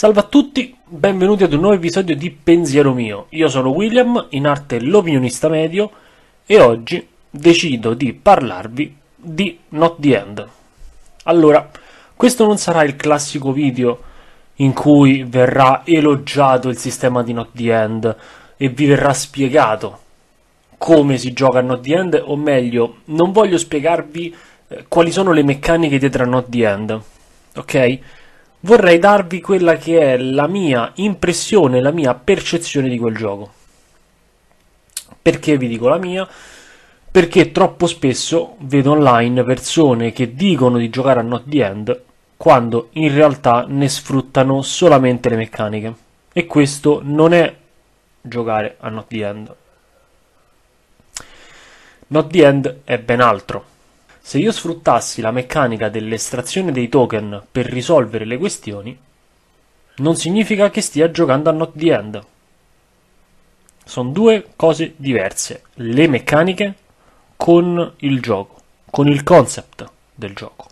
Salve a tutti, benvenuti ad un nuovo episodio di Pensiero mio. Io sono William, in arte l'opinionista medio, e oggi decido di parlarvi di Not the End. Allora, questo non sarà il classico video in cui verrà elogiato il sistema di Not the End e vi verrà spiegato come si gioca a Not the End, o meglio, non voglio spiegarvi eh, quali sono le meccaniche dietro a Not the End, ok? Vorrei darvi quella che è la mia impressione, la mia percezione di quel gioco. Perché vi dico la mia? Perché troppo spesso vedo online persone che dicono di giocare a Not the End quando in realtà ne sfruttano solamente le meccaniche. E questo non è giocare a Not the End. Not the End è ben altro. Se io sfruttassi la meccanica dell'estrazione dei token per risolvere le questioni, non significa che stia giocando a Not the End. Sono due cose diverse, le meccaniche con il gioco, con il concept del gioco.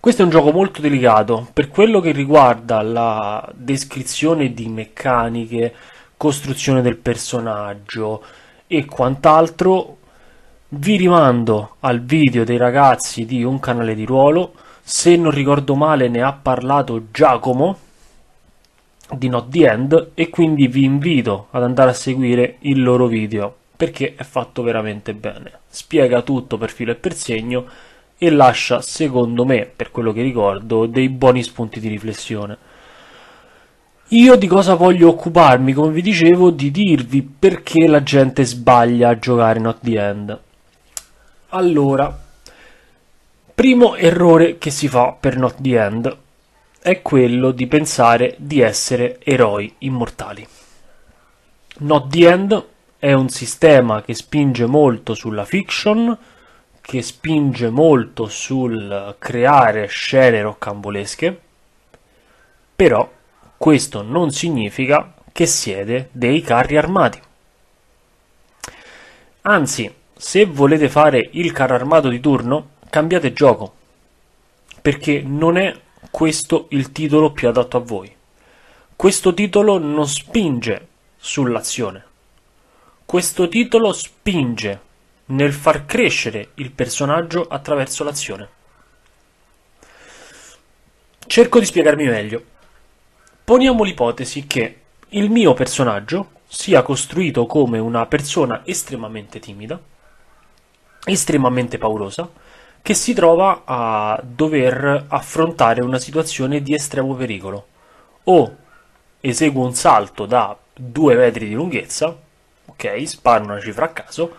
Questo è un gioco molto delicato per quello che riguarda la descrizione di meccaniche, costruzione del personaggio e quant'altro vi rimando al video dei ragazzi di un canale di ruolo, se non ricordo male ne ha parlato Giacomo di Not The End e quindi vi invito ad andare a seguire il loro video perché è fatto veramente bene. Spiega tutto per filo e per segno e lascia, secondo me, per quello che ricordo, dei buoni spunti di riflessione. Io di cosa voglio occuparmi? Come vi dicevo, di dirvi perché la gente sbaglia a giocare Not The End. Allora, primo errore che si fa per Not the End è quello di pensare di essere eroi immortali. Not the End è un sistema che spinge molto sulla fiction, che spinge molto sul creare scene roccambolesche, però questo non significa che siede dei carri armati. Anzi, se volete fare il carro armato di turno, cambiate gioco, perché non è questo il titolo più adatto a voi. Questo titolo non spinge sull'azione. Questo titolo spinge nel far crescere il personaggio attraverso l'azione. Cerco di spiegarmi meglio. Poniamo l'ipotesi che il mio personaggio sia costruito come una persona estremamente timida, estremamente paurosa che si trova a dover affrontare una situazione di estremo pericolo. O eseguo un salto da due metri di lunghezza, ok, sparo una cifra a caso,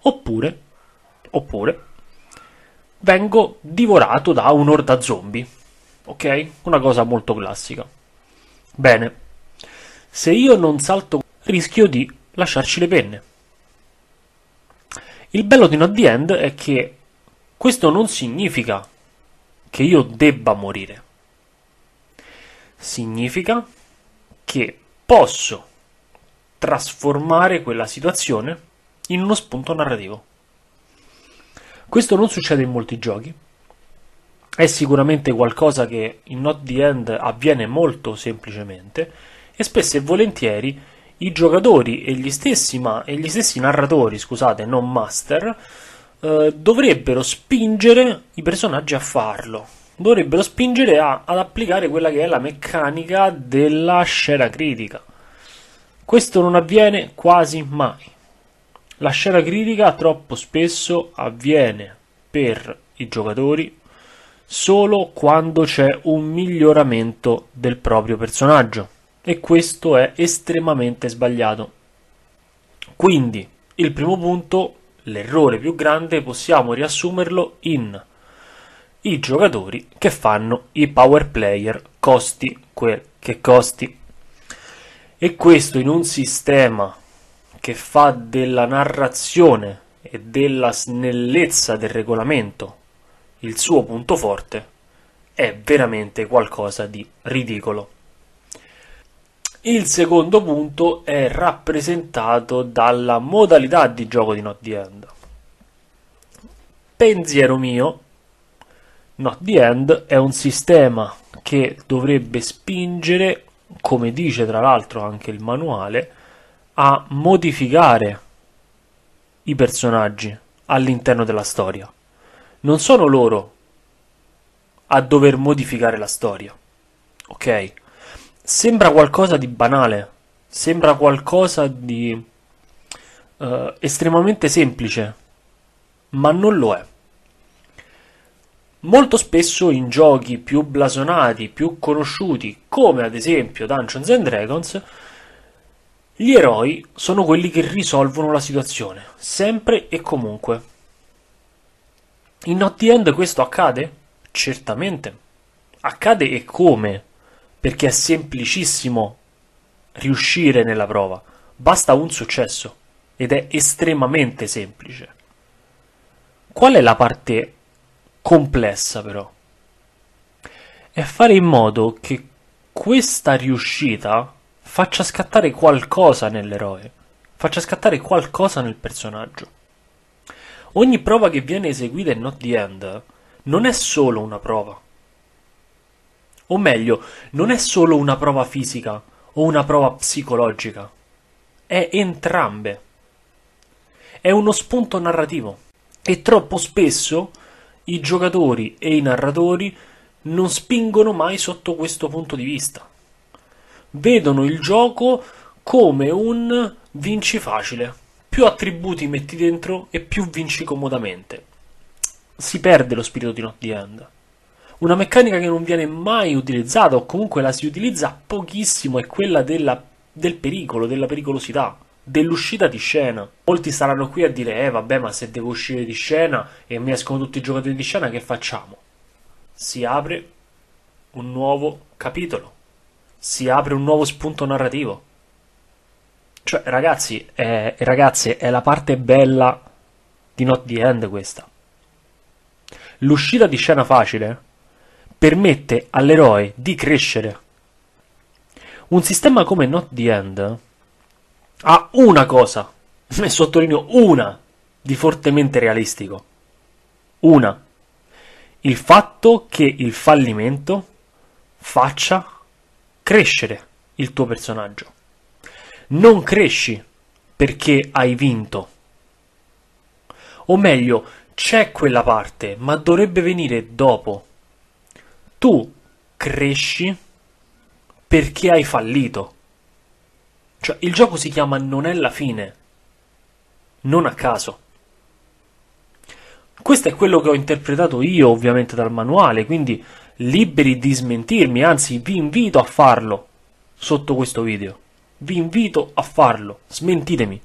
oppure, oppure vengo divorato da un'orda zombie, ok? Una cosa molto classica. Bene, se io non salto rischio di lasciarci le penne il bello di Not The End è che questo non significa che io debba morire. Significa che posso trasformare quella situazione in uno spunto narrativo. Questo non succede in molti giochi. È sicuramente qualcosa che in Not The End avviene molto semplicemente e spesso e volentieri i giocatori e gli stessi, ma, e gli stessi narratori, scusate, non master, eh, dovrebbero spingere i personaggi a farlo. Dovrebbero spingere a, ad applicare quella che è la meccanica della scena critica. Questo non avviene quasi mai. La scena critica troppo spesso avviene per i giocatori solo quando c'è un miglioramento del proprio personaggio e questo è estremamente sbagliato. Quindi, il primo punto, l'errore più grande, possiamo riassumerlo in i giocatori che fanno i power player, costi quel che costi. E questo in un sistema che fa della narrazione e della snellezza del regolamento il suo punto forte, è veramente qualcosa di ridicolo. Il secondo punto è rappresentato dalla modalità di gioco di Not the End. Pensiero mio, Not the End è un sistema che dovrebbe spingere, come dice tra l'altro anche il manuale, a modificare i personaggi all'interno della storia. Non sono loro a dover modificare la storia. Ok? Sembra qualcosa di banale, sembra qualcosa di uh, estremamente semplice, ma non lo è. Molto spesso in giochi più blasonati, più conosciuti, come ad esempio Dungeons and Dragons, gli eroi sono quelli che risolvono la situazione, sempre e comunque. In Not the End questo accade? Certamente. Accade e come? Perché è semplicissimo riuscire nella prova. Basta un successo ed è estremamente semplice. Qual è la parte complessa però? È fare in modo che questa riuscita faccia scattare qualcosa nell'eroe, faccia scattare qualcosa nel personaggio. Ogni prova che viene eseguita in Not the End non è solo una prova. O meglio, non è solo una prova fisica o una prova psicologica. È entrambe. È uno spunto narrativo. E troppo spesso i giocatori e i narratori non spingono mai sotto questo punto di vista. Vedono il gioco come un vinci facile. Più attributi metti dentro e più vinci comodamente. Si perde lo spirito di Not the End. Una meccanica che non viene mai utilizzata o comunque la si utilizza pochissimo è quella della, del pericolo, della pericolosità dell'uscita di scena. Molti saranno qui a dire: Eh, vabbè, ma se devo uscire di scena e mi escono tutti i giocatori di scena, che facciamo? Si apre un nuovo capitolo, si apre un nuovo spunto narrativo. Cioè, ragazzi e ragazze, è la parte bella di Not the End questa. L'uscita di scena facile permette all'eroe di crescere. Un sistema come Not the End ha una cosa, e sottolineo una, di fortemente realistico. Una. Il fatto che il fallimento faccia crescere il tuo personaggio. Non cresci perché hai vinto. O meglio, c'è quella parte, ma dovrebbe venire dopo. Tu cresci perché hai fallito. Cioè, il gioco si chiama Non è la fine. Non a caso. Questo è quello che ho interpretato io, ovviamente, dal manuale, quindi liberi di smentirmi, anzi vi invito a farlo sotto questo video. Vi invito a farlo, smentitemi.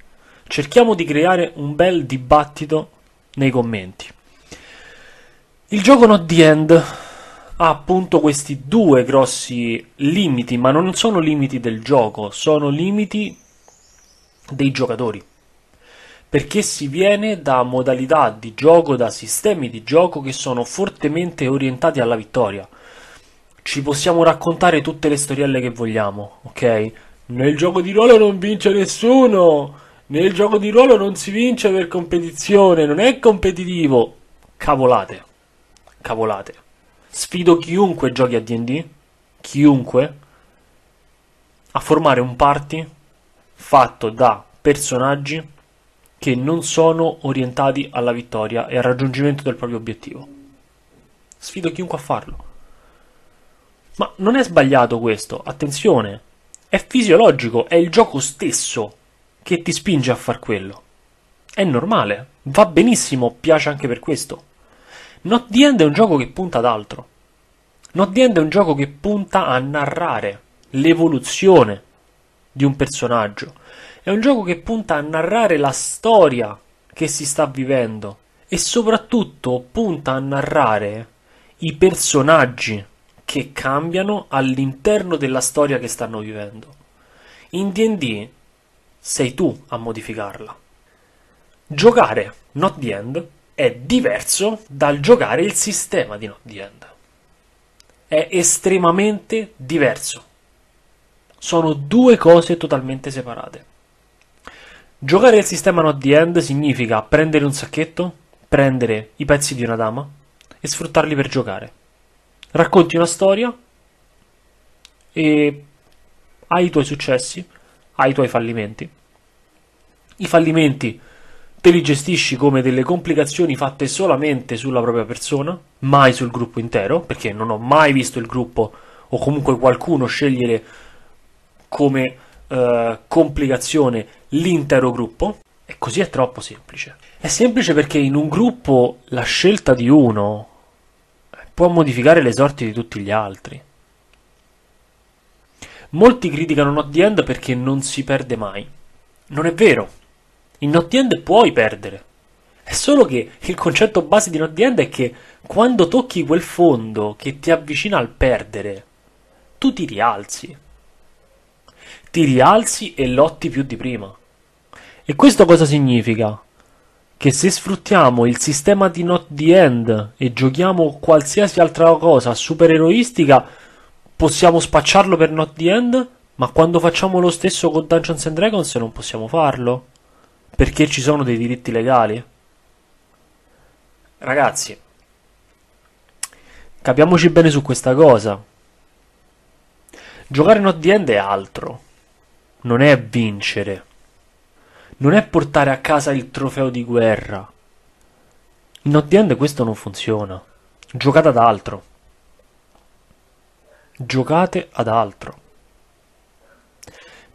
Cerchiamo di creare un bel dibattito nei commenti. Il gioco Not the End ha appunto questi due grossi limiti, ma non sono limiti del gioco, sono limiti dei giocatori. Perché si viene da modalità di gioco, da sistemi di gioco che sono fortemente orientati alla vittoria. Ci possiamo raccontare tutte le storielle che vogliamo, ok? Nel gioco di ruolo non vince nessuno! Nel gioco di ruolo non si vince per competizione, non è competitivo. Cavolate. Cavolate. Sfido chiunque giochi a DD, chiunque, a formare un party fatto da personaggi che non sono orientati alla vittoria e al raggiungimento del proprio obiettivo. Sfido chiunque a farlo. Ma non è sbagliato questo, attenzione, è fisiologico, è il gioco stesso che ti spinge a far quello. È normale, va benissimo, piace anche per questo. Not the End è un gioco che punta ad altro. Not the End è un gioco che punta a narrare l'evoluzione di un personaggio. È un gioco che punta a narrare la storia che si sta vivendo e soprattutto punta a narrare i personaggi che cambiano all'interno della storia che stanno vivendo. In D&D sei tu a modificarla. Giocare Not the End è diverso dal giocare il sistema di Not the End. È estremamente diverso. Sono due cose totalmente separate. Giocare il sistema Not the End significa prendere un sacchetto, prendere i pezzi di una dama e sfruttarli per giocare. Racconti una storia e hai i tuoi successi, hai i tuoi fallimenti. I fallimenti te li gestisci come delle complicazioni fatte solamente sulla propria persona, mai sul gruppo intero, perché non ho mai visto il gruppo o comunque qualcuno scegliere come eh, complicazione l'intero gruppo. E così è troppo semplice. È semplice perché in un gruppo la scelta di uno può modificare le sorti di tutti gli altri. Molti criticano Not the End perché non si perde mai. Non è vero. In Not the End puoi perdere. È solo che il concetto base di Not the End è che quando tocchi quel fondo che ti avvicina al perdere, tu ti rialzi. Ti rialzi e lotti più di prima. E questo cosa significa? Che se sfruttiamo il sistema di Not the End e giochiamo qualsiasi altra cosa supereroistica, possiamo spacciarlo per Not the End, ma quando facciamo lo stesso con Dungeons and Dragons non possiamo farlo? Perché ci sono dei diritti legali? Ragazzi, capiamoci bene su questa cosa. Giocare Not the End è altro. Non è vincere. Non è portare a casa il trofeo di guerra. In the End questo non funziona. Giocate ad altro. Giocate ad altro.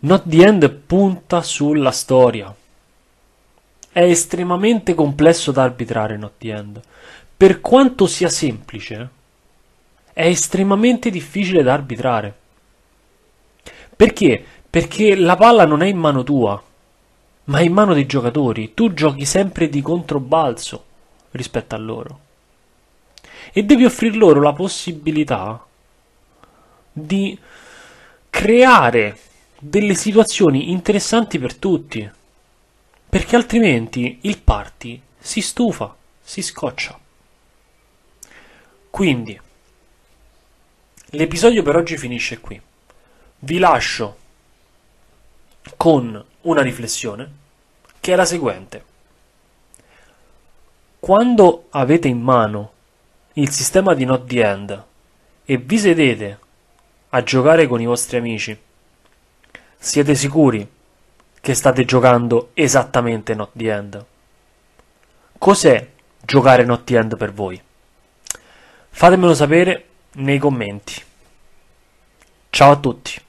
Not the End punta sulla storia. È estremamente complesso da arbitrare the End. Per quanto sia semplice, è estremamente difficile da arbitrare. Perché? Perché la palla non è in mano tua, ma è in mano dei giocatori. Tu giochi sempre di controbalzo rispetto a loro. E devi offrir loro la possibilità di creare delle situazioni interessanti per tutti perché altrimenti il party si stufa, si scoccia. Quindi, l'episodio per oggi finisce qui. Vi lascio con una riflessione che è la seguente. Quando avete in mano il sistema di Not the End e vi sedete a giocare con i vostri amici, siete sicuri che state giocando esattamente Not the End. Cos'è giocare Not the End per voi? Fatemelo sapere nei commenti. Ciao a tutti.